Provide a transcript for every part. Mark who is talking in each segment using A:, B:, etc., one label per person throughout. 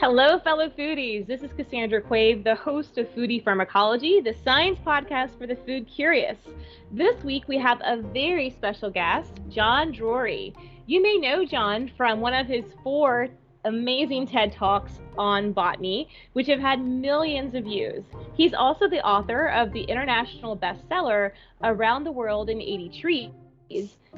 A: Hello, fellow foodies. This is Cassandra Quave, the host of Foodie Pharmacology, the science podcast for the food curious. This week we have a very special guest, John Drori. You may know John from one of his four amazing TED Talks on botany, which have had millions of views. He's also the author of the international bestseller Around the World in 80 Trees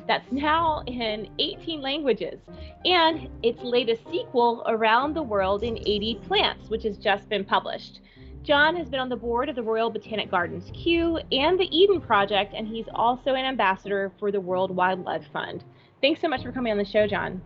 A: that's now in 18 languages, and its latest sequel, Around the World in 80 Plants, which has just been published. John has been on the board of the Royal Botanic Gardens Kew and the Eden Project, and he's also an ambassador for the World Wildlife Fund. Thanks so much for coming on the show, John.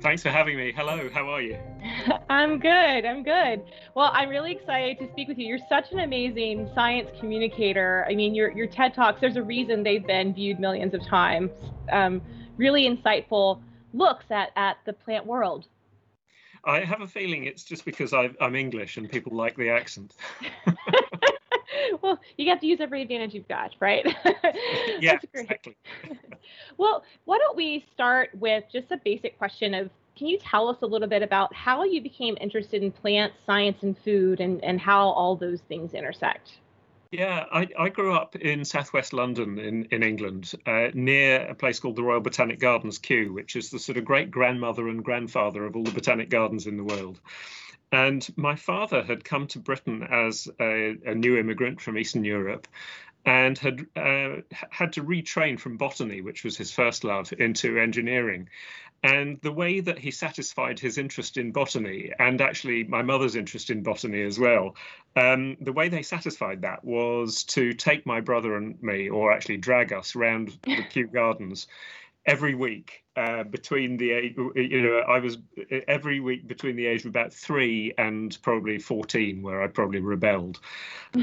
B: Thanks for having me. Hello, how are you?
A: I'm good. I'm good. Well, I'm really excited to speak with you. You're such an amazing science communicator. I mean, your your TED Talks, there's a reason they've been viewed millions of times. Um, really insightful looks at, at the plant world.
B: I have a feeling it's just because i am English and people like the accent.
A: well, you have to use every advantage you've got, right?
B: yeah, exactly.
A: well, why don't we start with just a basic question of can you tell us a little bit about how you became interested in plants, science, and food, and, and how all those things intersect?
B: Yeah, I, I grew up in southwest London in, in England, uh, near a place called the Royal Botanic Gardens Kew, which is the sort of great grandmother and grandfather of all the botanic gardens in the world. And my father had come to Britain as a, a new immigrant from Eastern Europe and had uh, had to retrain from botany, which was his first love, into engineering. And the way that he satisfied his interest in botany, and actually my mother's interest in botany as well, um, the way they satisfied that was to take my brother and me, or actually drag us around the Kew Gardens every week uh, between the age, you know, I was every week between the age of about three and probably 14, where I probably rebelled.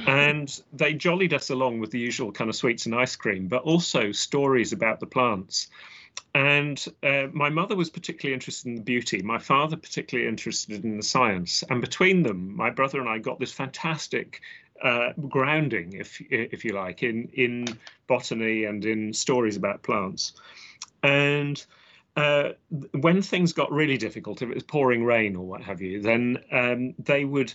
B: and they jollied us along with the usual kind of sweets and ice cream, but also stories about the plants. And uh, my mother was particularly interested in the beauty, my father particularly interested in the science. And between them, my brother and I got this fantastic uh, grounding, if if you like, in in botany and in stories about plants. And uh, when things got really difficult, if it was pouring rain or what have you, then um, they would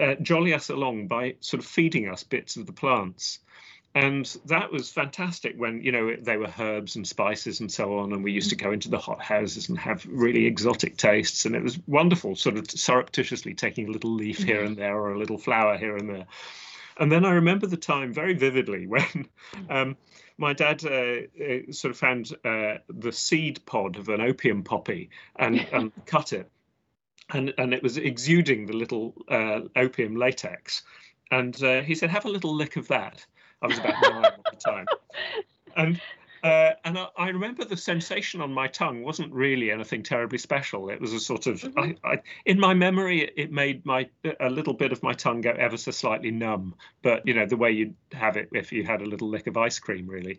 B: uh, jolly us along by sort of feeding us bits of the plants. And that was fantastic when, you know, they were herbs and spices and so on. And we used to go into the hot houses and have really exotic tastes. And it was wonderful, sort of surreptitiously taking a little leaf here and there or a little flower here and there. And then I remember the time very vividly when um, my dad uh, uh, sort of found uh, the seed pod of an opium poppy and, and cut it. And, and it was exuding the little uh, opium latex. And uh, he said, Have a little lick of that. I was about nine at the time. And uh, and I, I, remember the sensation on my tongue wasn't really anything terribly special. It was a sort of, mm-hmm. I, I, in my memory, it, it, made my a little bit of my tongue go ever so slightly numb. But you know, the way you'd have it if you had a little lick of ice cream, really.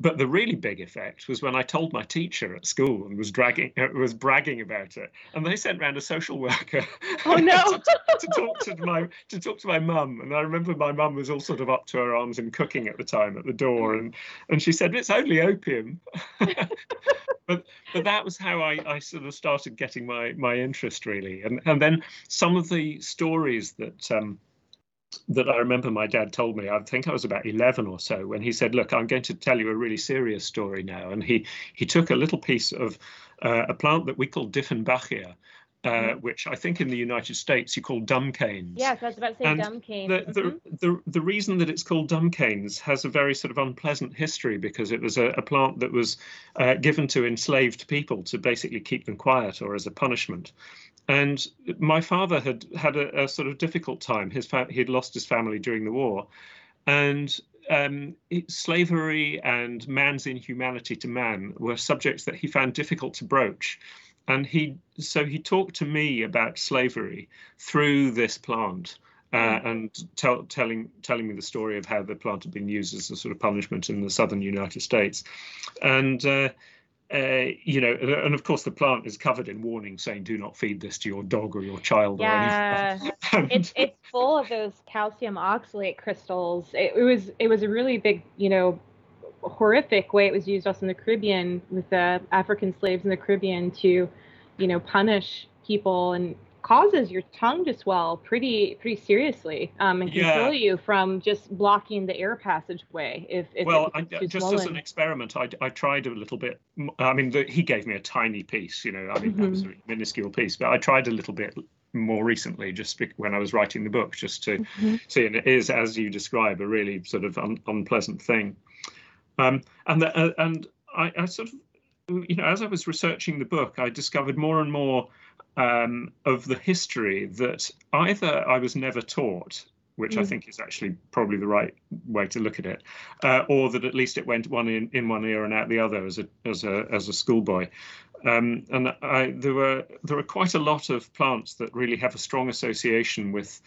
B: But the really big effect was when I told my teacher at school and was dragging, uh, was bragging about it, and they sent round a social worker.
A: Oh no!
B: to, to, talk to my to talk to my mum, and I remember my mum was all sort of up to her arms in cooking at the time at the door, and and she said it's only opium. but but that was how I, I sort of started getting my my interest really, and and then some of the stories that. Um, that I remember my dad told me, I think I was about 11 or so, when he said, Look, I'm going to tell you a really serious story now. And he, he took a little piece of uh, a plant that we call Dieffenbachia, uh, mm-hmm. which I think in the United States you call dumb canes.
A: Yes, I was about to say and dumb canes.
B: The, the, mm-hmm. the, the, reason that it's called dumb canes has a very sort of unpleasant history because it was a, a plant that was uh, given to enslaved people to basically keep them quiet or as a punishment. And my father had had a, a sort of difficult time. His fa- he'd lost his family during the war, and um, slavery and man's inhumanity to man were subjects that he found difficult to broach. And he so he talked to me about slavery through this plant. Uh, hmm. and tell, telling telling me the story of how the plant had been used as a sort of punishment in the southern United States, and uh, uh, you know, and of course the plant is covered in warnings saying do not feed this to your dog or your child
A: yeah. or anything. it's it's full of those calcium oxalate crystals. It, it, was it was a really big, you know, horrific way it was used also in the Caribbean with the African slaves in the Caribbean to, you know, punish people and causes your tongue to swell pretty pretty seriously um, and can
B: Yeah.
A: kill you from just blocking the air passageway. If, if
B: well, I, just
A: swollen.
B: as an experiment, I, I tried a little bit. I mean, the, he gave me a tiny piece, you know, I mean,
A: Mhm.
B: absolutely minuscule piece, but I tried a little bit more recently, just when I was writing the book, just to
A: Mhm.
B: see, and it is, as you describe, a really sort of un, unpleasant thing. Um, and the, uh, and I, I sort of, you know, as I was researching the book, I discovered more and more um, of the history that either I was never taught, which I
A: Mm.
B: think is actually probably the right way to look at it, uh, or that at least it went one in, in one ear and out the other as a as a as a schoolboy. Um, and I, there were there are quite a lot of plants that really have a strong association with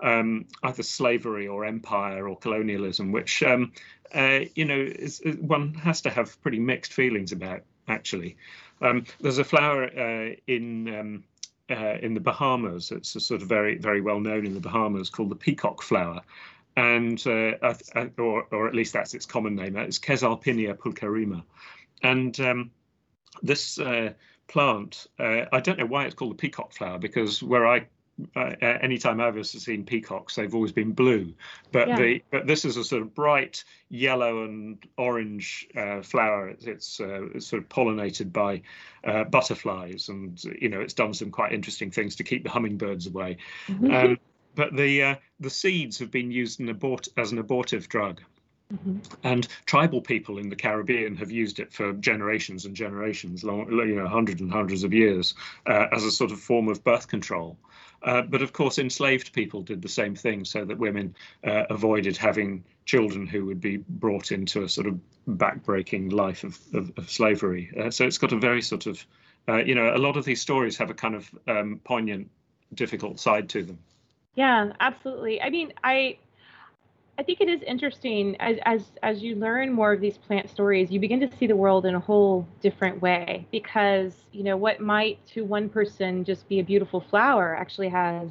B: um, either slavery or empire or colonialism, which um, uh, you know is, is- one has to have pretty mixed feelings about. Actually, um, there's a flower uh, in um, uh, in the Bahamas. It's a sort of very very well known in the Bahamas called the peacock flower, and uh, or or at least that's its common name. It's Caesalpinia pulcherrima, and um, this uh, plant, uh, I don't know why it's called the peacock flower because where I uh, anytime I've ever seen peacocks, they've always been blue. But
A: Yeah.
B: the but this is a sort of bright yellow and orange uh, flower. It's, it's, uh, it's sort of pollinated by uh, butterflies, and you know it's done some quite interesting things to keep the hummingbirds away.
A: Mhm.
B: Um, but the uh, the seeds have been used in abort as an abortive drug.
A: Mhm.
B: And tribal people in the Caribbean have used it for generations and generations, long, you know, hundreds and hundreds of years, uh, as a sort of form of birth control. Uh, but of course, enslaved people did the same thing, so that women uh, avoided having children who would be brought into a sort of backbreaking life of, of, of slavery. Uh, so it's got a very sort of, uh, you know, a lot of these stories have a kind of um, poignant, difficult side to them.
A: Yeah, absolutely. I mean, I I think it is interesting as as as you learn more of these plant stories, you begin to see the world in a whole different way because, you know, what might to one person just be a beautiful flower actually has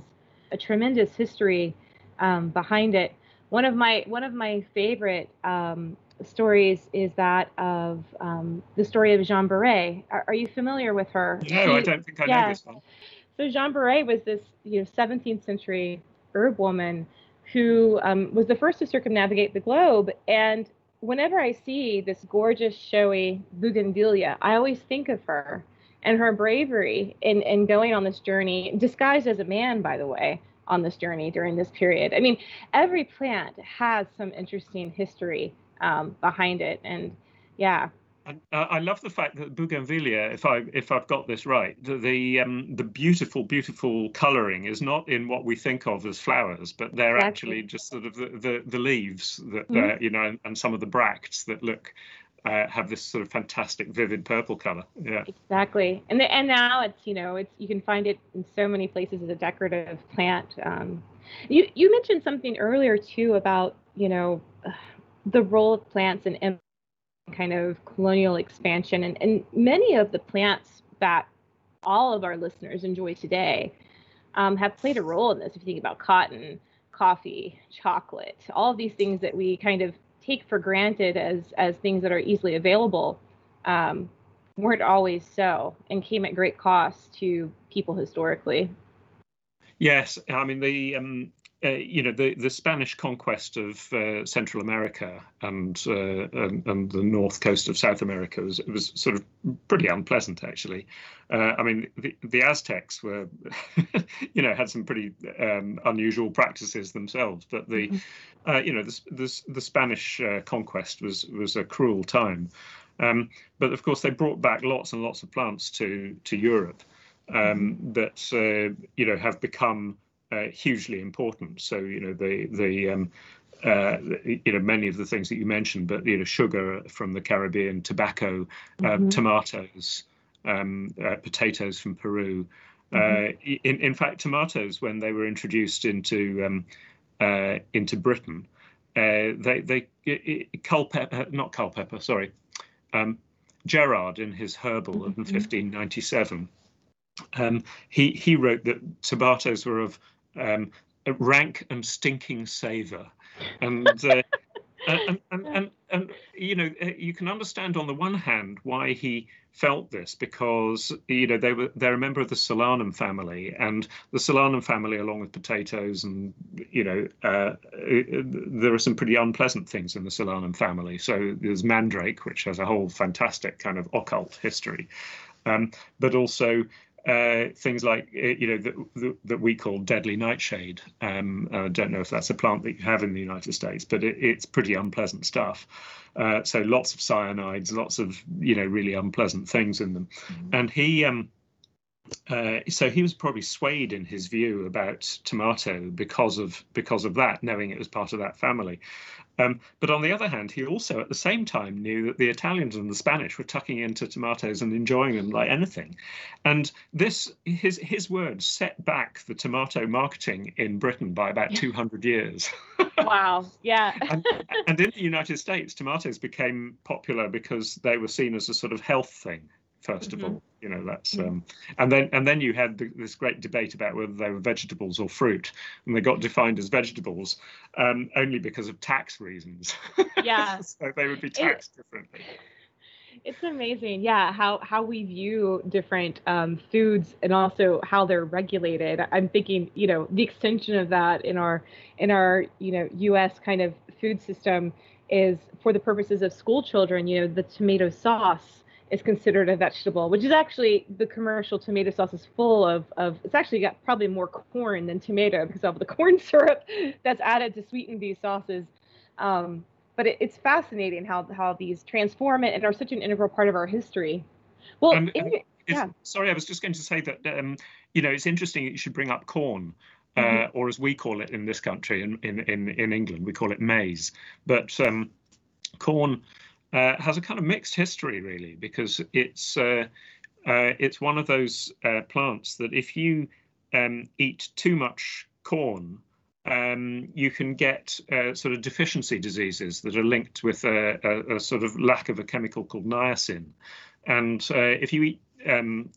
A: a tremendous history um, behind it. One of my one of my favorite um, stories is that of um, the story of Jeanne Baret. Are, are you familiar with her?
B: No, I don't think I
A: yeah.
B: know this one.
A: so Jeanne Baret was this, you know, 17th century herb woman who um, was the first to circumnavigate the globe. And whenever I see this gorgeous, showy bougainvillea, I always think of her and her bravery in, in going on this journey, disguised as a man, by the way, on this journey during this period. I mean, every plant has some interesting history um, behind it. And yeah,
B: I love the fact that bougainvillea, if I if I've got this right, the the, um, the beautiful beautiful colouring is not in what we think of as flowers, but they're
A: Exactly.
B: actually just sort of the the, the leaves that
A: Mhm.
B: uh, you know, and, and some of the bracts that look uh, have this sort of fantastic vivid purple colour. Yeah.
A: Exactly, and the, and now it's you know it's you can find it in so many places as a decorative plant. Um, you you mentioned something earlier too about you know the role of plants in kind of colonial expansion, and and many of the plants that all of our listeners enjoy today um, have played a role in this. If you think about cotton, coffee, chocolate, all of these things that we kind of take for granted as as things that are easily available. Um, weren't always so and came at great cost to people historically.
B: Yes, I mean the um, uh, you know the the Spanish conquest of uh, Central America and, uh, and and the north coast of South America was was sort of pretty unpleasant actually. Uh, I mean the the Aztecs were you know had some pretty um, unusual practices themselves, but the
A: Mhm.
B: uh, you know the the, the Spanish uh, conquest was was a cruel time. Um, but of course, they brought back lots and lots of plants to to Europe um, that uh, you know have become uh, hugely important. So you know the the um, uh, you know many of the things that you mentioned, but you know sugar from the Caribbean, tobacco, uh,
A: Mhm.
B: tomatoes, um, uh, potatoes from Peru. Uh,
A: Mhm.
B: in in fact, tomatoes when they were introduced into um, uh, into Britain, uh, they they i- Culpeper, not Culpeper, sorry, um, Gerard in his Herbal in
A: Mhm.
B: 1597, um, he he wrote that tomatoes were of um, a rank and stinking savour, and uh, and, and, and, and, you know, uh, you can understand on the one hand why he felt this because you know they were they're a member of the Solanum family, and the Solanum family, along with potatoes, and you know, uh, there are some pretty unpleasant things in the Solanum family. So there's mandrake, which has a whole fantastic kind of occult history, um, but also uh, things like uh, you know that, that we call deadly nightshade. Um, I don't know if that's a plant that you have in the United States, but it, it's pretty unpleasant stuff. Uh, so lots of cyanides, lots of you know really unpleasant things in them. Mm-hmm. And he, um, uh, so he was probably swayed in his view about tomato because of because of that, knowing it was part of that family. Um, but on the other hand, he also at the same time knew that the Italians and the Spanish were tucking into tomatoes and enjoying them like anything. And this, his his words, set back the tomato marketing in Britain by about 200 years.
A: wow. Yeah.
B: and, and in the United States, tomatoes became popular because they were seen as a sort of health thing 1st mm-hmm. of all you know that's um, and then and then you had the, this great debate about whether they were vegetables or fruit and they got defined as vegetables um, only because of tax reasons.
A: Yeah
B: so they would be taxed it, differently.
A: It's amazing yeah how how we view different um, foods and also how they're regulated. I'm thinking you know the extension of that in our in our you know us kind of food system is for the purposes of school children you know the tomato sauce is considered a vegetable, which is actually the commercial tomato sauce is full of, of it's actually got probably more corn than tomato because of the corn syrup that's added to sweeten these sauces. Um, but it, it's fascinating how how these transform it and are such an integral part of our history. Well,
B: um, yeah. Sorry, I was just going to say that um, you know it's interesting that you should bring up corn. Uh, mm-hmm. or as we call it in this country, in, in, in, in England, we call it maize. But um, corn uh, has a kind of mixed history, really, because it's uh, uh, it's one of those uh, plants that if you um, eat too much corn, um, you can get uh, sort of deficiency diseases that are linked with a, a, a, sort of lack of a chemical called niacin. And uh, if you eat um,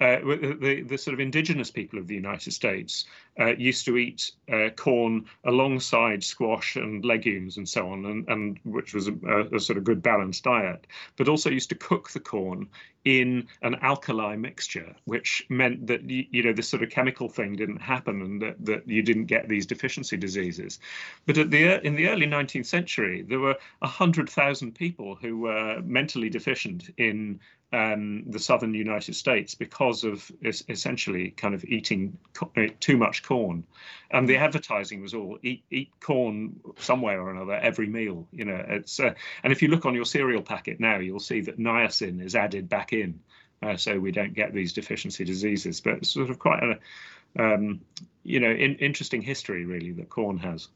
B: uh, the, the sort of indigenous people of the United States uh, used to eat uh, corn alongside squash and legumes and so on, and, and which was a, a, sort of good balanced diet, but also used to cook the corn in an alkali mixture, which meant that you, know this sort of chemical thing didn't happen and that, that you didn't get these deficiency diseases. But at the in the early 19th century, there were hundred thousand people who were mentally deficient in um, the southern United States because of essentially kind of eating uh, too much corn, and the advertising was all eat eat corn some way or another every meal. You know, it's uh, and if you look on your cereal packet now, you'll see that niacin is added back in, uh, so we don't get these deficiency diseases. But it's sort of quite a um, you know in, interesting history really that corn has.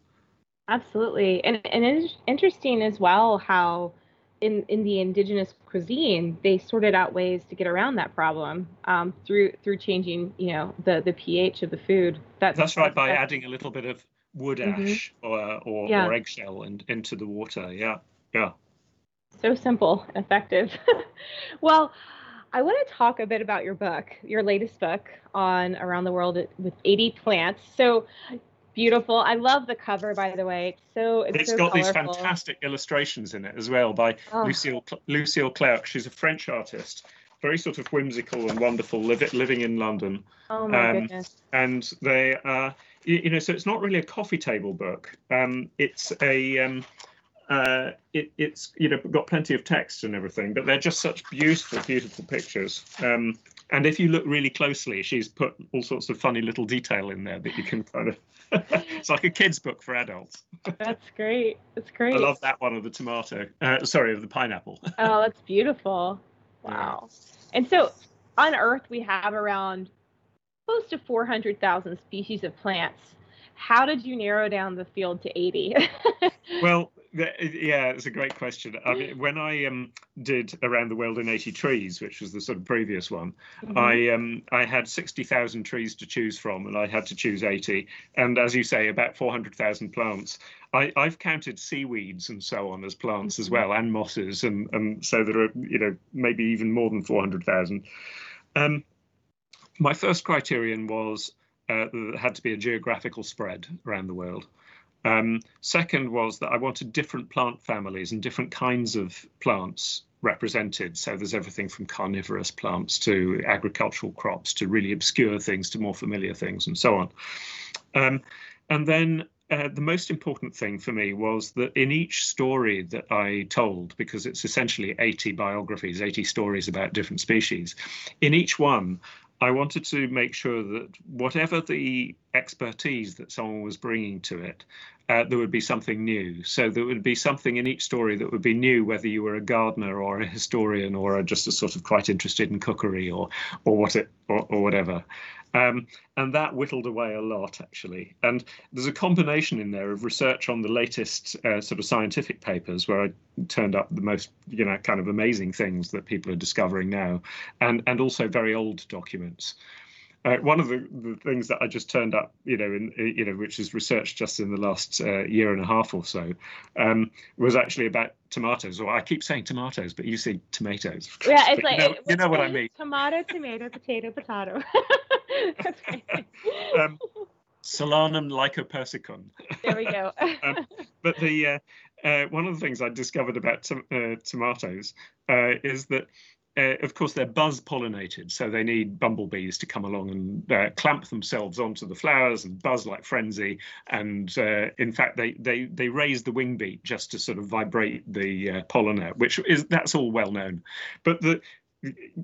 A: Absolutely, and and it's interesting as well how in in the indigenous cuisine, they sorted out ways to get around that problem um, through through changing, you know, the the pH of the food.
B: That's, that's right. By that's, adding a little bit of wood mm-hmm. ash mm-hmm. or or, yeah. or eggshell in, into the water. Yeah, yeah.
A: So simple, effective. well, I want to talk a bit about your book, your latest book on around the world with 80 plants. So beautiful. I love the cover, by the way. It's so it's,
B: it's
A: so
B: got
A: colorful.
B: these fantastic illustrations in it as well by oh. Lucille Lucille Clerc. She's a French artist, very sort of whimsical and wonderful, living in London.
A: Oh my um, goodness!
B: And they are, you, you, know, so it's not really a coffee table book. Um, it's a um, uh, it, it's you know got plenty of text and everything, but they're just such beautiful, beautiful pictures. Um, and if you look really closely, she's put all sorts of funny little detail in there that you can kind of. it's like a kid's book for adults.
A: That's great. That's great. I
B: love that one of the tomato. Uh, sorry, of the pineapple.
A: oh, that's beautiful. Wow. And so on Earth, we have around close to 400,000 species of plants. How did you narrow down the field to 80?
B: well, yeah, it's a great question. I mean, when I um, did Around the World in 80 Trees, which was the sort of previous one, mm-hmm. I um, I had 60,000 trees to choose from, and I had to choose 80. And as you say, about 400,000 plants. I, have counted seaweeds and so on as plants mm-hmm. as well, and mosses, and, and so there are, you know, maybe even more than 400,000. Um, my first criterion was uh, there had to be a geographical spread around the world. Um, second was that I wanted different plant families and different kinds of plants represented. So there's everything from carnivorous plants to agricultural crops to really obscure things to more familiar things and so on. Um, and then uh, the most important thing for me was that in each story that I told, because it's essentially 80 biographies, 80 stories about different species, in each one, I wanted to make sure that whatever the expertise that someone was bringing to it, uh, there would be something new. So there would be something in each story that would be new, whether you were a gardener or a historian or just a sort of quite interested in cookery or or what it or, or whatever. Um, and that whittled away a lot, actually. And there's a combination in there of research on the latest uh, sort of scientific papers where I turned up the most, you know, kind of amazing things that people are discovering now, and, and also very old documents. Uh, one of the, the, things that I just turned up, you know, in you know, which is research just in the last uh, year and a half or so, um, was actually about tomatoes. Or I keep saying tomatoes, but you say tomatoes.
A: Yeah, it's like
B: you know, you know what I mean.
A: Tomato, tomato, potato, potato. That's
B: um, Solanum lycopersicum.
A: There we go.
B: um, but the uh, uh, one of the things I discovered about to- uh, tomatoes uh, is that uh, of course, they're buzz pollinated, so they need bumblebees to come along and uh, clamp themselves onto the flowers and buzz like frenzy. And uh, in fact, they they they raise the wing beat just to sort of vibrate the uh, polliner, which is that's all well known. But the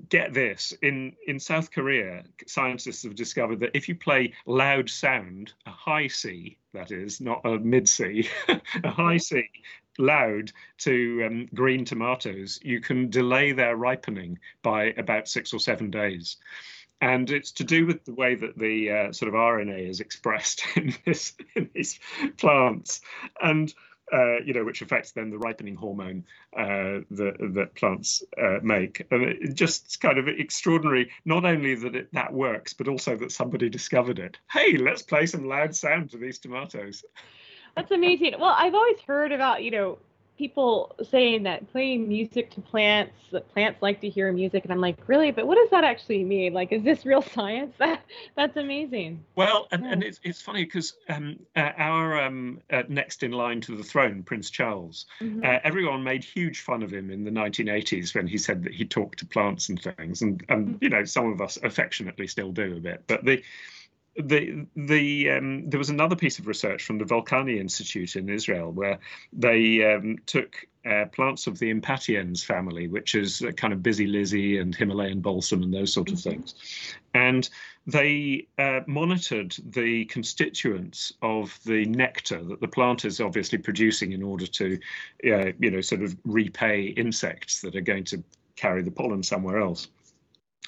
B: get this in in South Korea, scientists have discovered that if you play loud sound, a high C, that is not a mid C, a high C, loud to um, green tomatoes, you can delay their ripening by about six or seven days. And it's to do with the way that the uh, sort of RNA is expressed in this in these plants. And uh, you know, which affects then the ripening hormone uh, that that plants uh, make. And it just kind of extraordinary. Not only that it, that works, but also that somebody discovered it. Hey, let's play some loud sound to these tomatoes.
A: That's amazing. Well, I've always heard about you know people saying that playing music to plants that plants like to hear music and i'm like really but what does that actually mean like is this real science that that's amazing
B: well and, yeah. and it's, it's funny because um, uh, our um, uh, next in line to the throne prince charles mm-hmm. uh, everyone made huge fun of him in the 1980s when he said that he talked to plants and things and and mm-hmm. you know some of us affectionately still do a bit but the the the um, there was another piece of research from the Volcani Institute in Israel where they um, took uh, plants of the Impatiens family, which is kind of busy lizzie and Himalayan balsam and those sort of mm-hmm. things, and they uh, monitored the constituents of the nectar that the plant is obviously producing in order to, uh, you know, sort of repay insects that are going to carry the pollen somewhere else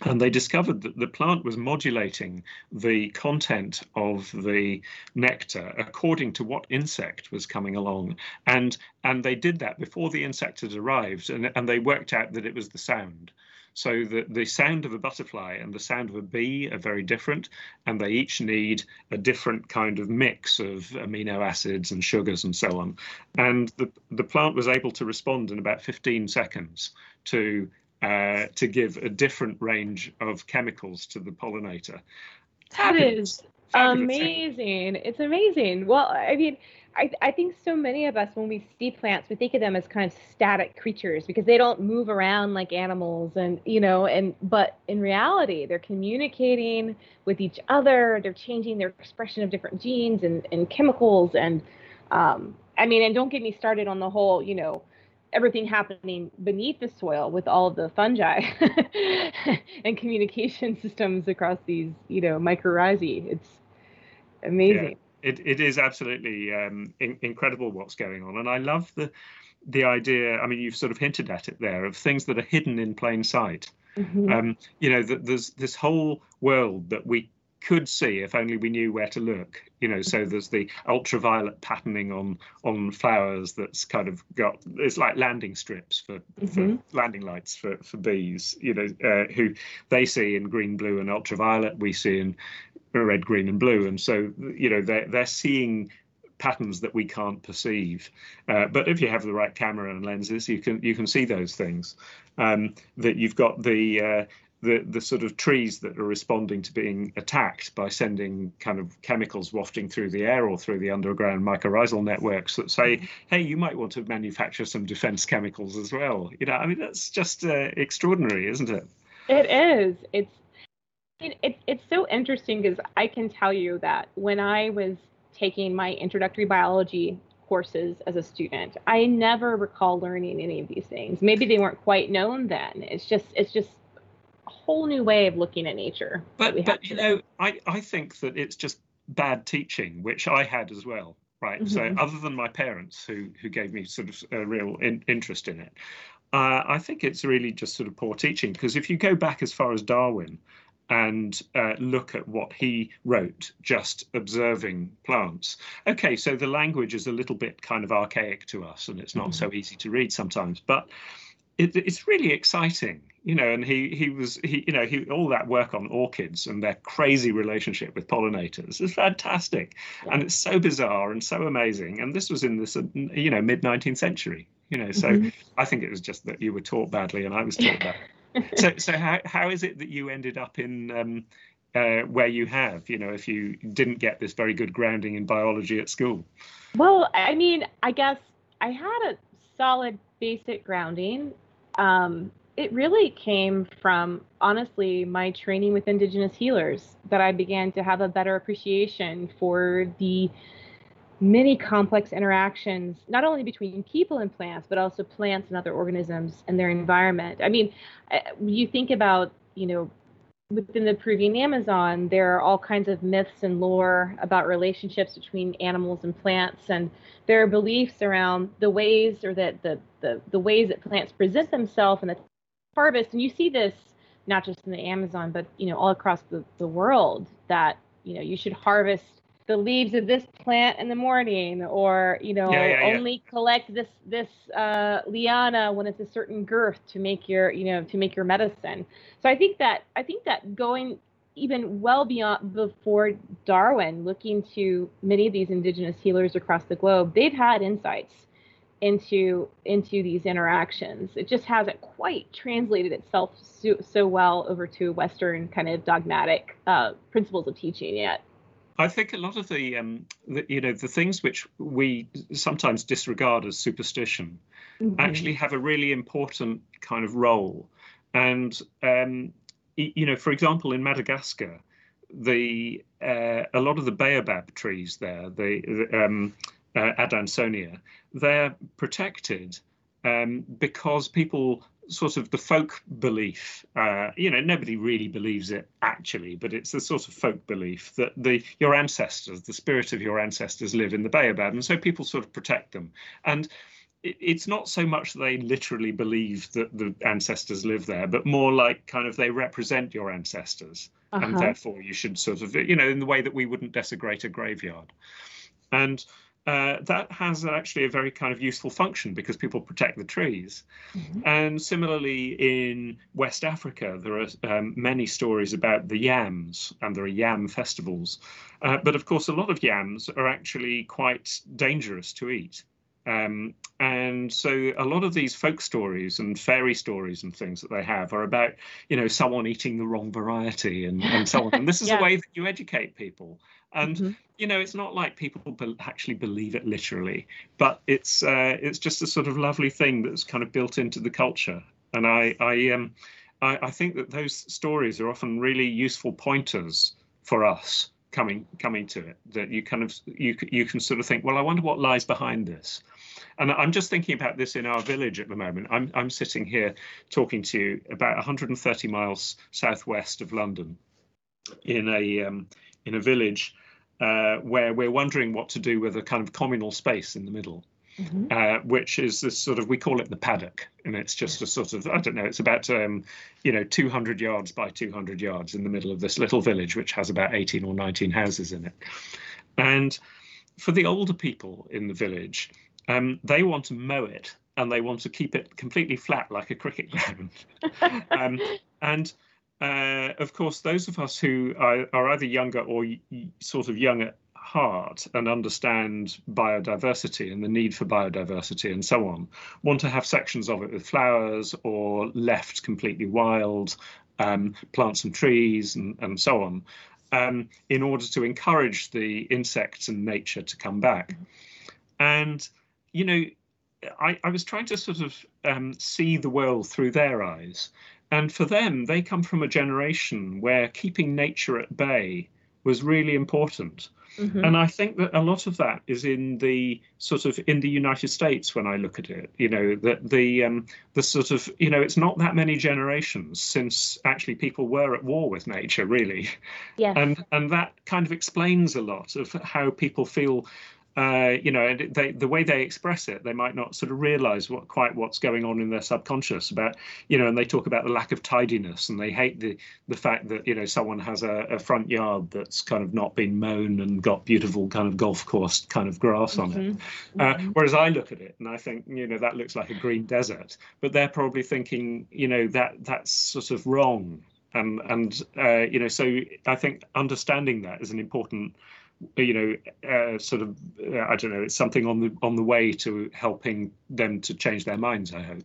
B: and they discovered that the plant was modulating the content of the nectar according to what insect was coming along and and they did that before the insect had arrived and, and they worked out that it was the sound so the, the sound of a butterfly and the sound of a bee are very different, and they each need a different kind of mix of amino acids and sugars and so on. And the, the plant was able to respond in about 15 seconds to uh, to give a different range of chemicals to the pollinator.
A: That Fabulous. is amazing. It's amazing. Well, I mean, I, I think so many of us, when we see plants, we think of them as kind of static creatures because they don't move around like animals, and you know, and but in reality, they're communicating with each other. They're changing their expression of different genes and, and chemicals, and um, I mean, and don't get me started on the whole, you know, everything happening beneath the soil with all of the fungi and communication systems across these, you know, mycorrhizae. It's amazing.
B: Yeah, it, it is absolutely um, in, incredible what's going on. And I love the the idea, I mean, you've sort of hinted at it there, of things that are hidden in plain sight. Mm-hmm. Um, you know, that there's this whole world that we could see if only we knew where to look you know so there's the ultraviolet patterning on on flowers that's kind of got it's like landing strips for, mm-hmm. for landing lights for for bees you know uh, who they see in green blue and ultraviolet we see in red green and blue and so you know they're they're seeing patterns that we can't perceive. Uh, but if you have the right camera and lenses, you can you can see those things. Um, that you've got the uh, the the sort of trees that are responding to being attacked by sending kind of chemicals wafting through the air or through the underground mycorrhizal networks that say, mm-hmm. hey, you might want to manufacture some defense chemicals as well. You know, I mean, that's just uh, extraordinary, isn't it?
A: It is. It's it, it, it's so interesting because I can tell you that when I was taking my introductory biology courses as a student, I never recall learning any of these things. Maybe they weren't quite known then. It's just it's just whole new way of looking at nature.
B: But but you know, I I think that it's just bad teaching, which I had as well. Right. Mm-hmm. So other than my parents, who who gave me sort of a real in, interest in it, uh, I think it's really just sort of poor teaching. Because if you go back as far as Darwin, and uh, look at what he wrote just observing plants. Okay, so the language is a little bit kind of archaic to us and it's not mm-hmm. so easy to read sometimes, but it, it's really exciting, you know. And he he was he you know he all that work on orchids and their crazy relationship with pollinators is fantastic, yeah. and it's so bizarre and so amazing. And this was in this you know mid nineteenth century, you know. So mm-hmm. I think it was just that you were taught badly and I was taught badly so, so how how is it that you ended up in um, uh, where you have? You know, if you didn't get this very good grounding in biology at school.
A: Well, I mean, I guess I had a solid basic grounding. Um, it really came from honestly my training with indigenous healers that I began to have a better appreciation for the many complex interactions, not only between people and plants, but also plants and other organisms and their environment. I mean, you think about, you know, within the Peruvian Amazon, there are all kinds of myths and lore about relationships between animals and plants, and there are beliefs around the ways or that the, the, the ways that plants present themselves in the harvest. And you see this not just in the Amazon, but you know, all across the, the world that, you know, you should harvest the leaves of this plant in the morning or you know yeah, yeah, only yeah. collect this this uh, liana when it's a certain girth to make your you know to make your medicine so i think that i think that going even well beyond before darwin looking to many of these indigenous healers across the globe they've had insights into into these interactions it just hasn't quite translated itself so, so well over to western kind of dogmatic uh, principles of teaching yet
B: I think a lot of the, um, the, you know, the things which we sometimes disregard as superstition mm-hmm. actually have a really important kind of role. And, um, you know, for example, in Madagascar, the uh, a lot of the baobab trees there, the, the um, uh, Adansonia, they're protected um, because people sort of the folk belief. Uh, you know, nobody really believes it actually, but it's the sort of folk belief that the your ancestors, the spirit of your ancestors, live in the baobab, and so people sort of protect them. And it, it's not so much they literally believe that the ancestors live there, but more like kind of they represent your ancestors, uh-huh. and therefore you should sort of, you know, in the way that we wouldn't desecrate a graveyard. And uh, that has actually a very kind of useful function because people protect the trees. Mm-hmm. And similarly, in West Africa, there are um, many stories about the yams, and there are yam festivals. Uh, but of course, a lot of yams are actually quite dangerous to eat. Um, and so a lot of these folk stories and fairy stories and things that they have are about, you know, someone eating the wrong variety and, and so on. And this is yeah. a way that you educate people. And mm-hmm. you know, it's not like people be- actually believe it literally, but it's uh, it's just a sort of lovely thing that's kind of built into the culture. And I I um I, I think that those stories are often really useful pointers for us coming coming to it that you kind of you you can sort of think well i wonder what lies behind this and i'm just thinking about this in our village at the moment i'm i'm sitting here talking to you about 130 miles southwest of london in a um, in a village uh, where we're wondering what to do with a kind of communal space in the middle. Mm-hmm. Uh, which is this sort of we call it the paddock, and it's just a sort of I don't know. It's about um, you know 200 yards by 200 yards in the middle of this little village, which has about 18 or 19 houses in it. And for the older people in the village, um, they want to mow it and they want to keep it completely flat like a cricket ground. um, and uh, of course, those of us who are, are either younger or sort of young at heart and understand biodiversity and the need for biodiversity and so on want to have sections of it with flowers or left completely wild um, plant some trees, and, and so on, um, in order to encourage the insects and nature to come back. And, you know, I, I was trying to sort of um, see the world through their eyes. And for them, they come from a generation where keeping nature at bay was really important. Mm-hmm. And I think that a lot of that is in the sort of in the United States when I look at it. You know that the um, the sort of you know it's not that many generations since actually people were at war with nature, really.
A: Yeah.
B: And and that kind of explains a lot of how people feel uh, you know, they, the way they express it, they might not sort of realize what quite what's going on in their subconscious about, you know, and they talk about the lack of tidiness and they hate the the fact that you know someone has a, a front yard that's kind of not been mown and got beautiful kind of golf course kind of grass mm-hmm. on it. Mm-hmm. Uh, mm-hmm. whereas I look at it and I think, you know, that looks like a green desert, but they're probably thinking, you know, that that's sort of wrong. And and uh, you know, so I think understanding that is an important you know, uh, sort of, uh, I don't know, it's something on the on the way to helping them to change their minds. I hope.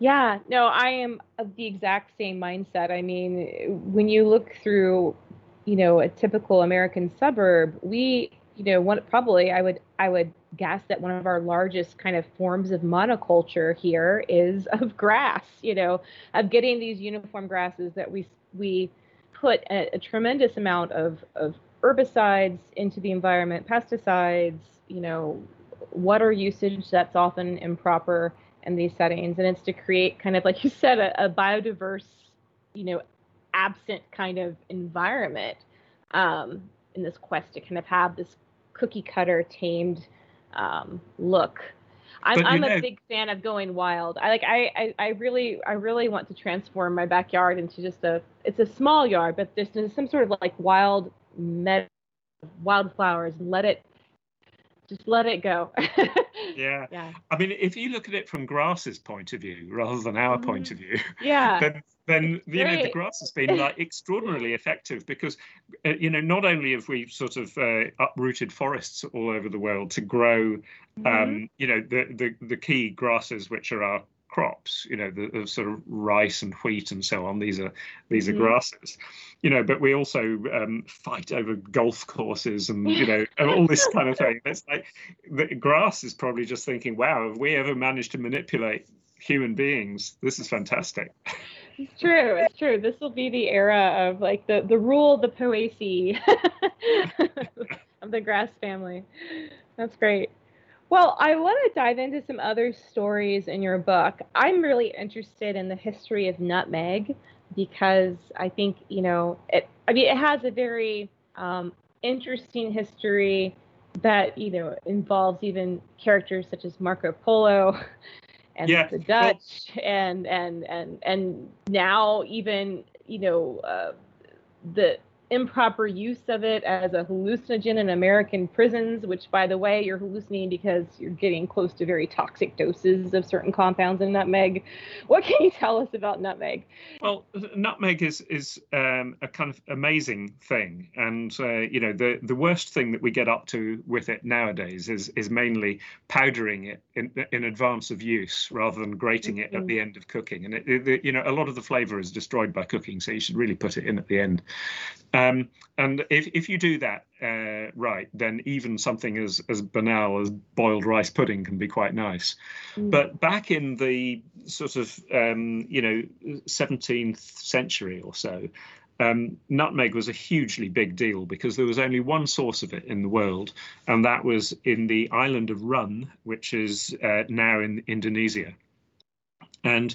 A: Yeah, no, I am of the exact same mindset. I mean, when you look through, you know, a typical American suburb, we, you know, one probably I would I would guess that one of our largest kind of forms of monoculture here is of grass. You know, of getting these uniform grasses that we we put a, a tremendous amount of of herbicides into the environment, pesticides, you know, water usage that's often improper in these settings. And it's to create kind of, like you said, a, a biodiverse, you know, absent kind of environment um, in this quest to kind of have this cookie cutter tamed um, look. I'm, I'm a big fan of going wild. I like I, I, I really I really want to transform my backyard into just a it's a small yard, but there's, there's some sort of like wild met wildflowers and let it just let it go.
B: yeah. yeah. I mean, if you look at it from grass's point of view rather than our mm point of view,
A: yeah,
B: then then you know the grass has been like extraordinarily effective because uh, you know not only have we sort of uh, uprooted forests all over the world to grow, mm-hmm. um, you know the, the the key grasses which are our crops, you know, the, the, sort of rice and wheat and so on. These are these mm-hmm. are grasses, you know. But we also um, fight over golf courses and you know all this kind of thing. It's like the grass is probably just thinking, "Wow, have we ever managed to manipulate human beings? This is fantastic."
A: It's true. It's true. This will be the era of like the the rule the poaceae of the grass family. That's great. Well, I want to dive into some other stories in your book. I'm really interested in the history of nutmeg because I think, you know, it, I mean, it has a very um, interesting history that, you know, involves even characters such as Marco Polo and yeah. the Dutch and, and, and, and now even, you know, uh, the improper use of it as a hallucinogen in American prisons, which, by the way, you're hallucinating because you're getting close to very toxic doses of certain compounds in nutmeg. What can you tell us about nutmeg?
B: Well, nutmeg is is um, a kind of amazing thing, and uh, you know the the worst thing that we get up to with it nowadays is is mainly powdering it in, in advance of use rather than grating mm-hmm. it at mm-hmm. the end of cooking, and it, it, you know a lot of the flavour is destroyed by cooking, so you should really put it in at the end. Um, and if, if you do that uh, right, then even something as, as banal as boiled rice pudding can be quite nice. Mm. But back in the sort of, um, you know, 17th century or so, um, nutmeg was a hugely big deal because there was only one source of it in the world, and that was in the island of Run, which is uh, now in Indonesia. And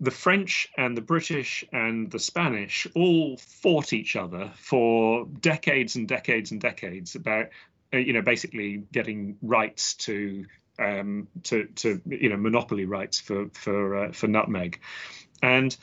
B: the French and the British and the Spanish all fought each other for decades and decades and decades about, uh, you know, basically getting rights to um, to to you know monopoly rights for for uh, for nutmeg, and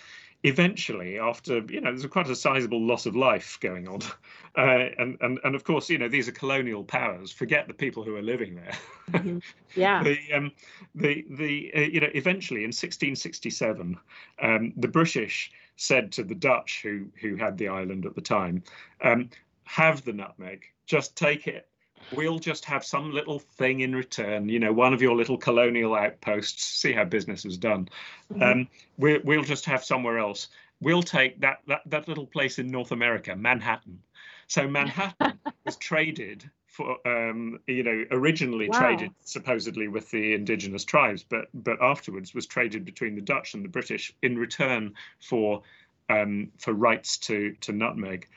B: eventually, after you know, there's quite a sizable loss of life going on, uh, and and and of course, you know, these are colonial powers. Forget the people who are living there.
A: Mm-hmm. Yeah.
B: the um, the the uh, you know, eventually in 1667, um, the British said to the Dutch, who who had the island at the time, um, have the nutmeg, just take it we'll just have some little thing in return, you know, one of your little colonial outposts, see how business is done. Mm-hmm. Um, we, we'll just have somewhere else we'll take that that that little place in North America, Manhattan. So Manhattan was traded for um, you know originally wow. traded supposedly with the indigenous tribes, but but afterwards was traded between the Dutch and the British in return for um, for rights to to nutmeg,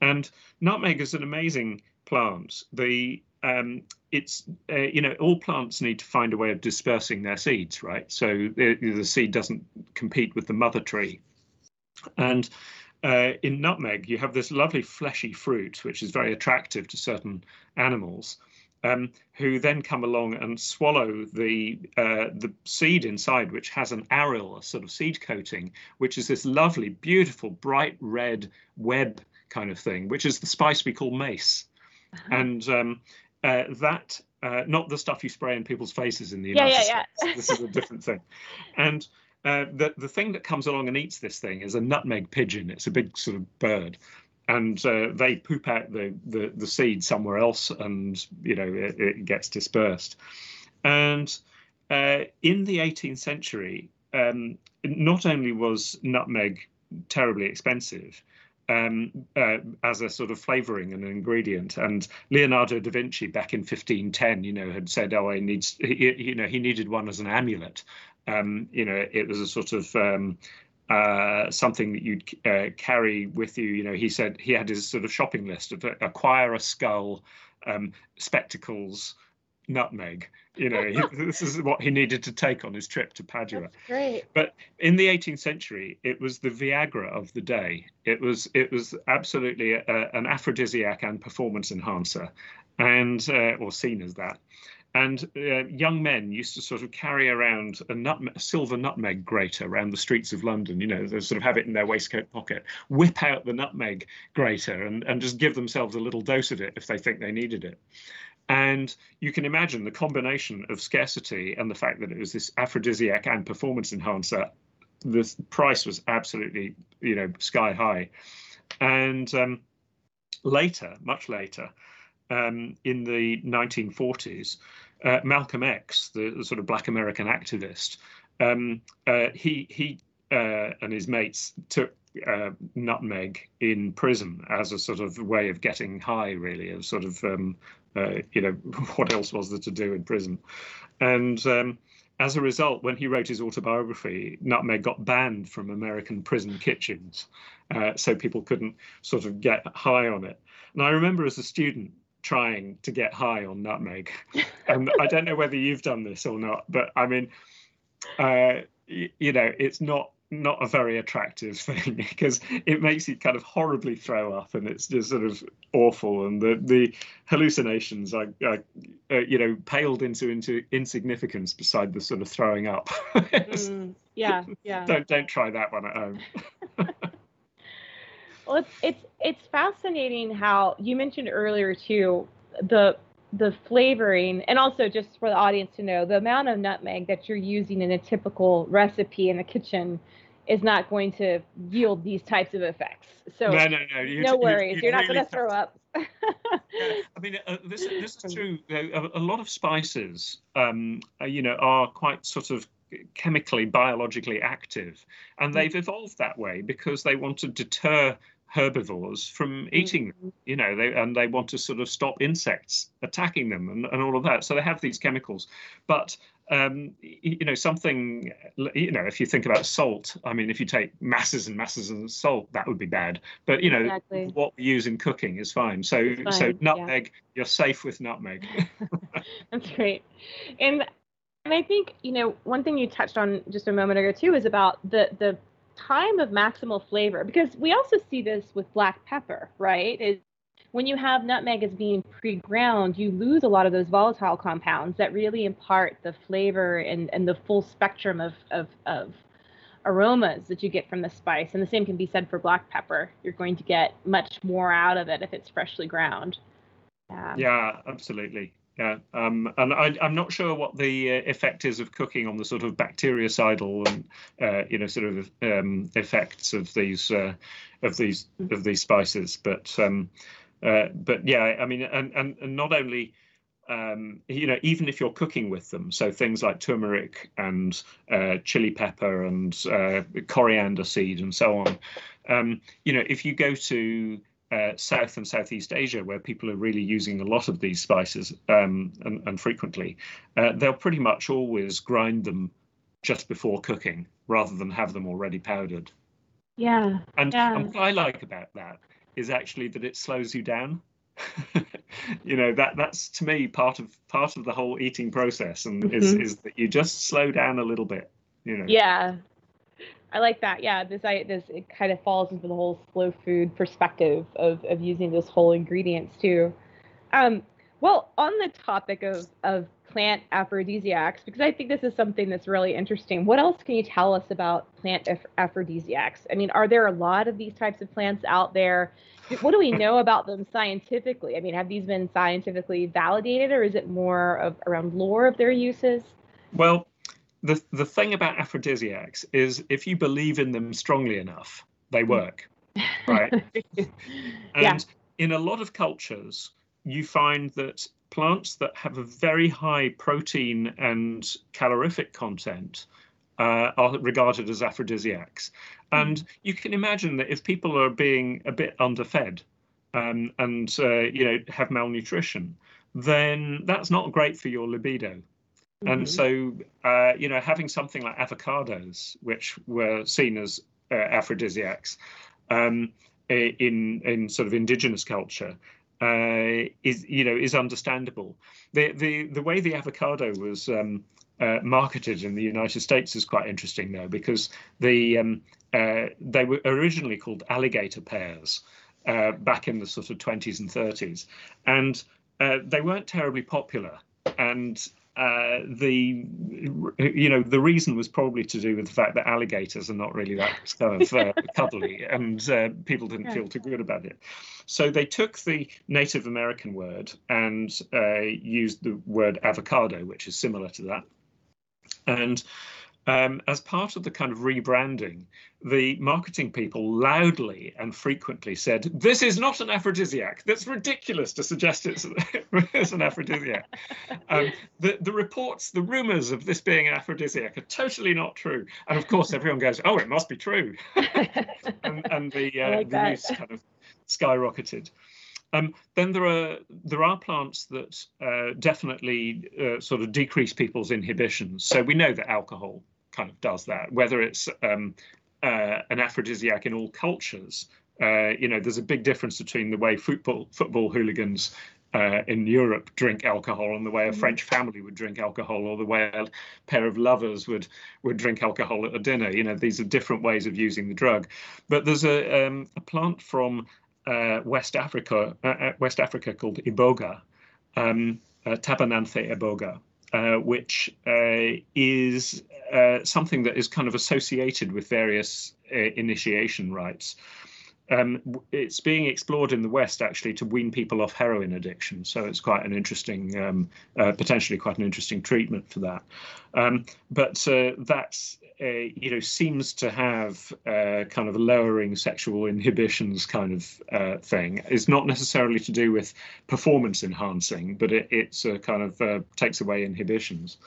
B: and nutmeg is an amazing plant. The um, it's uh, you know all plants need to find a way of dispersing their seeds, right? So the, the seed doesn't compete with the mother tree, and uh, in nutmeg, you have this lovely fleshy fruit, which is very attractive to certain animals, um, who then come along and swallow the uh, the seed inside, which has an aril, a sort of seed coating, which is this lovely, beautiful, bright red web kind of thing, which is the spice we call mace, uh-huh. and um, uh, that. Uh, not the stuff you spray in people's faces in the United yeah, yeah, States. Yeah. this is a different thing. And uh, the the thing that comes along and eats this thing is a nutmeg pigeon. It's a big sort of bird, and uh, they poop out the, the the seed somewhere else, and you know it, it gets dispersed. And uh, in the 18th century, um, not only was nutmeg terribly expensive, um, uh, as a sort of flavoring and an ingredient. And Leonardo da Vinci, back in 1510, you know, had said, "Oh, he needs, he, you know, he needed one as an amulet." Um, you know, it was a sort of um, uh, something that you'd uh, carry with you. You know, he said he had his sort of shopping list of uh, acquire a skull, um, spectacles, nutmeg. You know, he, this is what he needed to take on his trip to Padua.
A: That's great.
B: But in the 18th century, it was the Viagra of the day. It was it was absolutely a, an aphrodisiac and performance enhancer, and uh, or seen as that. And uh, young men used to sort of carry around a, nutme- a, silver nutmeg grater around the streets of London. You know, they sort of have it in their waistcoat pocket, whip out the nutmeg grater, and, and just give themselves a little dose of it if they think they needed it. And you can imagine the combination of scarcity and the fact that it was this aphrodisiac and performance enhancer. The price was absolutely, you know, sky high. And um, later, much later, um, in the 1940s, uh, Malcolm X, the, the, sort of Black American activist, um, uh, he he uh, and his mates took uh, nutmeg in prison as a sort of way of getting high, really, of sort of um, uh, you know what else was there to do in prison, and. Um, as a result, when he wrote his autobiography, nutmeg got banned from American prison kitchens, uh, so people couldn't sort of get high on it. And I remember as a student trying to get high on nutmeg. and I don't know whether you've done this or not, but I mean, uh, y- you know, it's not not a very attractive thing because it makes you kind of horribly throw up and it's just sort of awful. And the the hallucinations are, are uh, you know paled into into insignificance beside the sort of throwing up.
A: Mm, yeah yeah.
B: Don't don't try that one at home.
A: Well, it's it's it's fascinating how you mentioned earlier too the the flavoring and also just for the audience to know the amount of nutmeg that you're using in a typical recipe in the kitchen is not going to yield these types of effects. So
B: no, no, no,
A: you, no worries, you, are not going to throw up.
B: I mean, uh, this this is true. A, a lot of spices, um, uh, you know, are quite sort of chemically, biologically active, and they've evolved that way because they want to deter herbivores from eating them you know they and they want to sort of stop insects attacking them and, and all of that. So they have these chemicals. But um, you know something you know if you think about salt i mean if you take masses and masses of salt that would be bad. But you know exactly. what we use in cooking is fine. So fine, so nutmeg yeah. you're safe with nutmeg.
A: That's great. And and i think you know one thing you touched on just a moment ago too is about the the time of maximal flavor because we also see this with black pepper, right? Is when you have nutmeg as being pre-ground, you lose a lot of those volatile compounds that really impart the flavor and, and the full spectrum of, of, of aromas that you get from the spice. And the same can be said for black pepper. You're going to get much more out of it if it's freshly ground.
B: Yeah, yeah absolutely. Yeah, um, and I, am not sure what the uh, effect is of cooking on the sort of bactericidal and uh, you know sort of um, effects of these uh, of these of these spices, but um, uh, but yeah, I mean, and, and, and not only um, you know, even if you're cooking with them, so things like turmeric and uh, chili pepper and uh, coriander seed and so on, um, you know, if you go to uh, South and Southeast Asia, where people are really using a lot of these spices um, and, and, frequently, uh, they'll pretty much always grind them just before cooking rather than have them already powdered.
A: Yeah.
B: And,
A: yeah.
B: and what I like about that is actually that it slows you down. you know that that's to me part of part of the whole eating process and mm-hmm. is is that you just slow down a little bit you know
A: yeah i like that yeah this i this it kind of falls into the whole slow food perspective of of using those whole ingredients too um well on the topic of of plant aphrodisiacs because i think this is something that's really interesting what else can you tell us about plant aphrodisiacs i mean are there a lot of these types of plants out there what do we know about them scientifically? I mean, have these been scientifically validated, or is it more of around lore of their uses?
B: Well, the the thing about aphrodisiacs is if you believe in them strongly enough, they work, right? and yeah. in a lot of cultures, you find that plants that have a very high protein and calorific content uh, are regarded as aphrodisiacs. And mm. you can imagine that if people are being a bit underfed um, and uh, you know have malnutrition, then that's not great for your libido. Mm-hmm. And so, uh, you know, having something like avocados, which were seen as uh, aphrodisiacs um, in in sort of indigenous culture, uh, is you know is understandable. The the the way the avocado was um, uh, marketed in the United States is quite interesting, though, because the um, uh, they were originally called alligator pears uh, back in the sort of 20s and 30s, and uh, they weren't terribly popular. And uh, the you know the reason was probably to do with the fact that alligators are not really that kind of uh, cuddly, and uh, people didn't feel too good about it. So they took the Native American word and uh, used the word avocado, which is similar to that, and um, as part of the kind of rebranding, the marketing people loudly and frequently said, This is not an aphrodisiac. That's ridiculous to suggest it's, it's an aphrodisiac. Um, the, the reports, the rumors of this being an aphrodisiac are totally not true. And of course, everyone goes, Oh, it must be true. and, and, the, uh, like the use kind of skyrocketed. Um, then there are there are plants that uh, definitely uh, sort of decrease people's inhibitions. So we know that alcohol kind of does that. Whether it's um, uh, an aphrodisiac in all cultures, uh, you know, there's a big difference between the way football football hooligans uh, in Europe drink alcohol and the way a mm-hmm. French family would drink alcohol or the way a pair of lovers would would drink alcohol at a dinner. You know, these are different ways of using the drug. But there's a, um, a plant from uh, West Africa, uh, uh, West Africa called iboga, um, uh, Tabernanthe iboga, uh, which uh, is something that is kind of associated with various initiation rites um, it's being explored in the West actually to wean people off heroin addiction. So it's quite an interesting, um, uh, potentially quite an interesting treatment for that. Um, but uh, that's uh, you know seems to have uh, kind of a lowering sexual inhibitions kind of uh, thing. It's not necessarily to do with performance enhancing, but it, it's kind of uh, takes away inhibitions.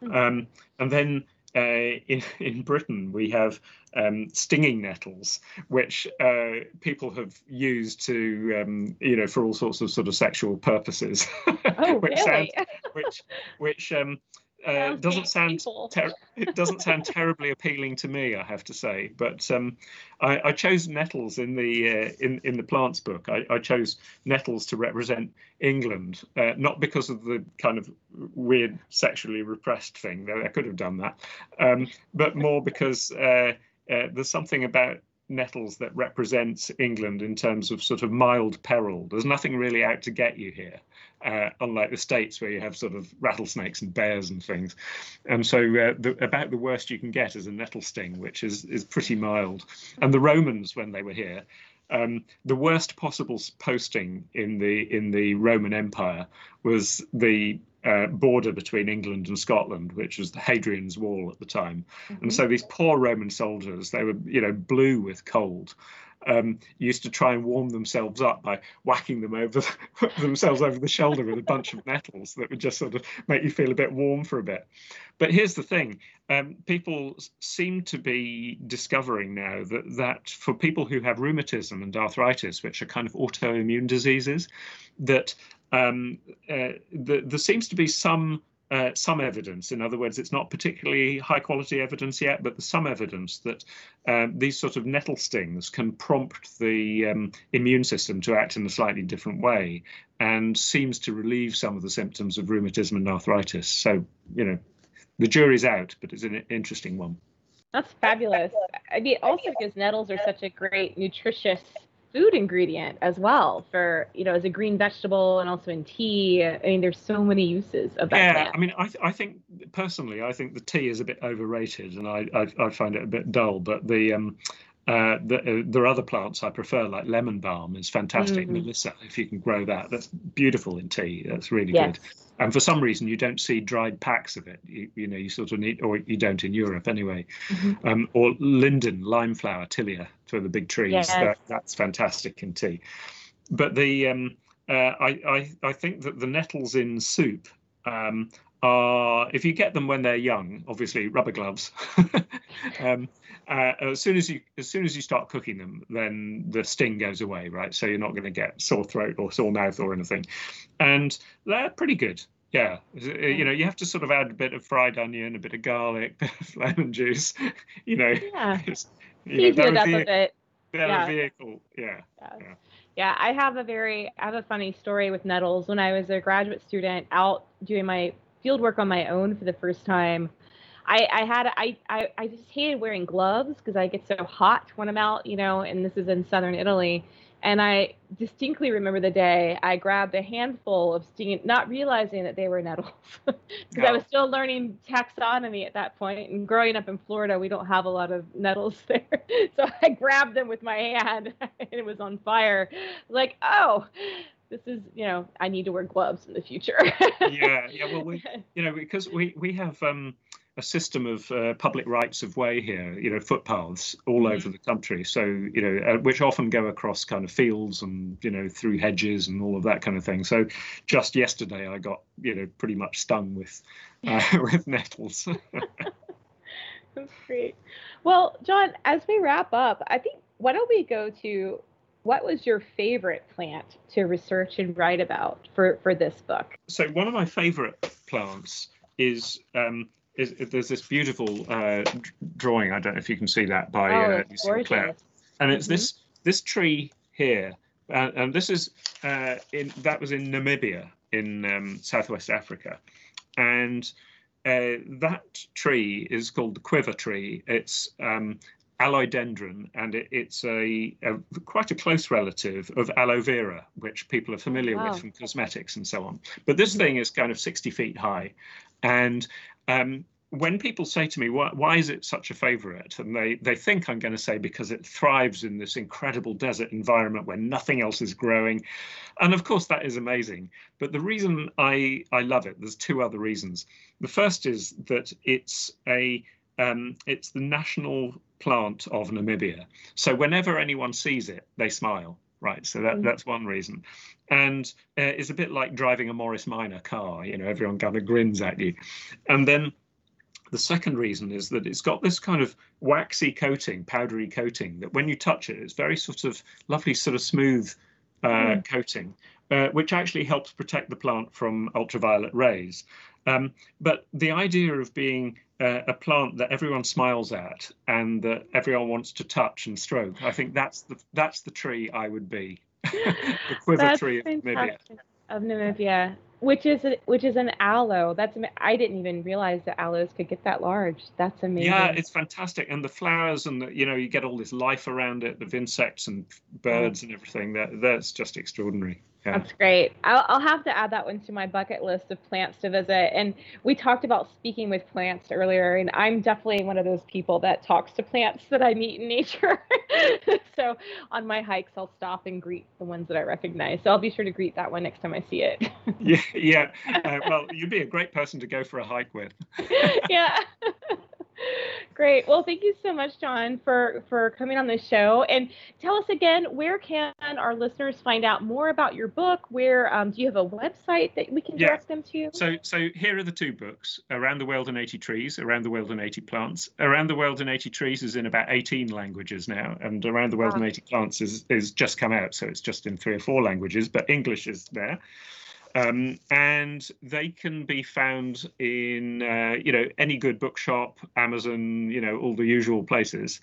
B: Hmm. Um, and then uh, in, in Britain, we have um, stinging nettles, which uh, people have used to, um, you know, for all sorts of sort of sexual purposes.
A: Oh, which really?
B: Sounds, which, which um, uh, doesn't sound ter- it doesn't sound terribly appealing to me, I have to say. But um, I, I, chose nettles in the uh, in in the plants book. I, I chose nettles to represent England, uh, not because of the kind of weird sexually repressed thing, though I could have done that, um, but more because uh, uh, there's something about nettles that represents England in terms of sort of mild peril. There's nothing really out to get you here uh, unlike the states where you have sort of rattlesnakes and bears and things. And so uh, the, about the worst you can get is a nettle sting, which is is pretty mild. And the Romans, when they were here, um, the worst possible posting in the in the Roman Empire was the uh, border between England and Scotland, which was the Hadrian's Wall at the time. Mm-hmm. And so these poor Roman soldiers, they were you know blue with cold. um, used to try and warm themselves up by whacking them over themselves over the shoulder with a bunch of nettles that would just sort of make you feel a bit warm for a bit. But here's the thing: um, people seem to be discovering now that that for people who have rheumatism and arthritis, which are kind of autoimmune diseases, that um, uh, the, there seems to be some uh, some evidence. In other words, it's not particularly high quality evidence yet, but there's some evidence that um, these sort of nettle stings can prompt the um, immune system to act in a slightly different way and seems to relieve some of the symptoms of rheumatism and arthritis. So, you know, the jury's out, but it's an interesting one.
A: That's fabulous. I mean, also because nettles are such a great nutritious food ingredient as well for you know as a green vegetable and also in tea i mean there's so many uses of that
B: yeah
A: plant.
B: i mean I, th- I think personally i think the tea is a bit overrated and i i, I find it a bit dull but the um uh, the, uh, there are other plants I prefer, like lemon balm is fantastic. Mm. Melissa, if you can grow that, that's beautiful in tea. That's really yes. good. And for some reason, you don't see dried packs of it. You, you know, you sort of need, or you don't in Europe anyway. Mm-hmm. Um, or linden, lime flower, tilia for the big trees. Yes. That, that's fantastic in tea. But the um, uh, I, I I think that the nettles in soup um, are, if you get them when they're young, obviously rubber gloves. um, uh, as soon as you as soon as you start cooking them, then the sting goes away, right? So you're not going to get sore throat or sore mouth or anything, and they're pretty good. Yeah, you know, you have to sort of add a bit of fried onion, a bit of garlic, bit of lemon juice. You know,
A: yeah, you know, it up a bit.
B: Yeah. vehicle. Yeah.
A: yeah. yeah. Yeah, I have a very I have a funny story with nettles. When I was a graduate student out doing my field work on my own for the first time, I, I had I, I, I just hated wearing gloves because I get so hot when I'm out, you know, and this is in southern Italy. And I distinctly remember the day I grabbed a handful of stinging, not realizing that they were nettles, because no. I was still learning taxonomy at that point. And growing up in Florida, we don't have a lot of nettles there, so I grabbed them with my hand, and it was on fire. Like, oh, this is you know I need to wear gloves in the future.
B: yeah, yeah. Well, we you know because we we have um a system of uh, public rights of way here, you know, footpaths all mm-hmm. over the country. So, you know, uh, which often go across kind of fields and, you know, through hedges and all of that kind of thing. So, just yesterday, I got, you know, pretty much stung with uh, with nettles.
A: That's great. Well, Jon, as we wrap up, I think why don't we go to what was your favorite plant to research and write about for for this book?
B: So, one of my favorite plants is um, is, there's this beautiful uh, drawing. I don't know if you can see that by
A: oh, uh, Clerc,
B: and it's mm-hmm. this this tree here, uh, and this is uh, in that was in Namibia in um, Southwest Africa, and uh, that tree is called the quiver tree. It's um, Aloidendron, and it, it's a, a, quite a close relative of aloe vera, which people are familiar wow. with from cosmetics and so on. But this thing is kind of 60 feet high, and um, when people say to me, why, why, is it such a favorite? And they, they think I'm going to say because it thrives in this incredible desert environment where nothing else is growing. And of course, that is amazing. But the reason I, I love it, there's two other reasons. The first is that it's a um, it's the national plant of Namibia. So whenever anyone sees it, they smile right? So that, mm. that's one reason. And uh, it's a bit like driving a Morris Minor car, you know, everyone kind of grins at you. And then the second reason is that it's got this kind of waxy coating, powdery coating, that when you touch it, it's very sort of lovely, sort of smooth uh, mm. coating, uh, which actually helps protect the plant from ultraviolet rays. Um, but the idea of being uh, a plant that everyone smiles at and that everyone wants to touch and stroke, I think that's the that's the tree I would be. the quiver
A: that's
B: tree of Namibia.
A: Of Namibia, which is a, which is an aloe. That's I didn't even realize that aloes could get that large. That's amazing.
B: Yeah, it's fantastic, and the flowers and the, you know you get all this life around it, the insects and birds and everything. That that's just extraordinary.
A: Yeah. That's great. I'll, I'll, have to add that one to my bucket list of plants to visit. And we talked about speaking with plants earlier, and I'm definitely one of those people that talks to plants that I meet in nature. so on my hikes, I'll stop and greet the ones that I recognize. So I'll be sure to greet that one next time I see it.
B: yeah, yeah. Uh, well, you'd be a great person to go for a hike with.
A: yeah. Great. Well, thank you so much, Jon, for for coming on the show. And tell us again, where can our listeners find out more about your book? Where um, do you have a website that we can
B: Yeah.
A: direct them to?
B: So, so here are the two books: Around the World in 80 Trees, Around the World in 80 Plants. Around the World in 80 Trees is in about 18 languages now, and Around the World in 80 Plants is is just come out, so it's just in three or four languages, but English is there. Um, and they can be found in uh, you know any good bookshop, Amazon, you know all the usual places.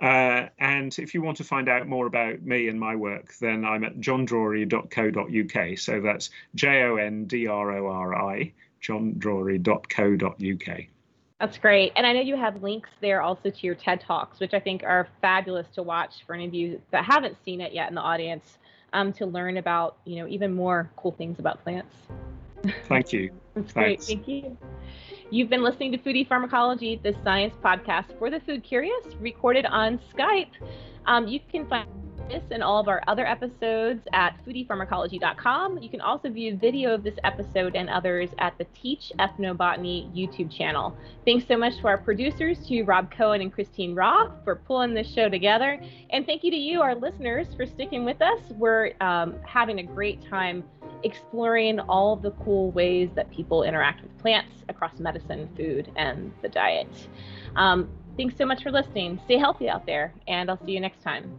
B: Uh, and if you want to find out more about me and my work, then I'm at jondrori.co.uk. So that's J O N D R O R I, jondrori.co.uk.
A: That's great. And I know you have links there also to your TED Talks, which I think are fabulous to watch for any of you that haven't seen it yet in the audience um, to learn about, you know, even more cool things about plants.
B: Thank you.
A: That's great. Thank you. You've been listening to Foodie Pharmacology, the science podcast for the food curious, recorded on Skype. Um, you can find this and all of our other episodes at foodiepharmacology.com. You can also view video of this episode and others at the Teach Ethnobotany YouTube channel. Thanks so much to our producers, to Rob Cohen and Christine Roth for pulling this show together. And thank you to you, our listeners, for sticking with us. We're um, having a great time exploring all the cool ways that people interact with plants across medicine, food, and the diet. Um, thanks so much for listening. Stay healthy out there, and I'll see you next time.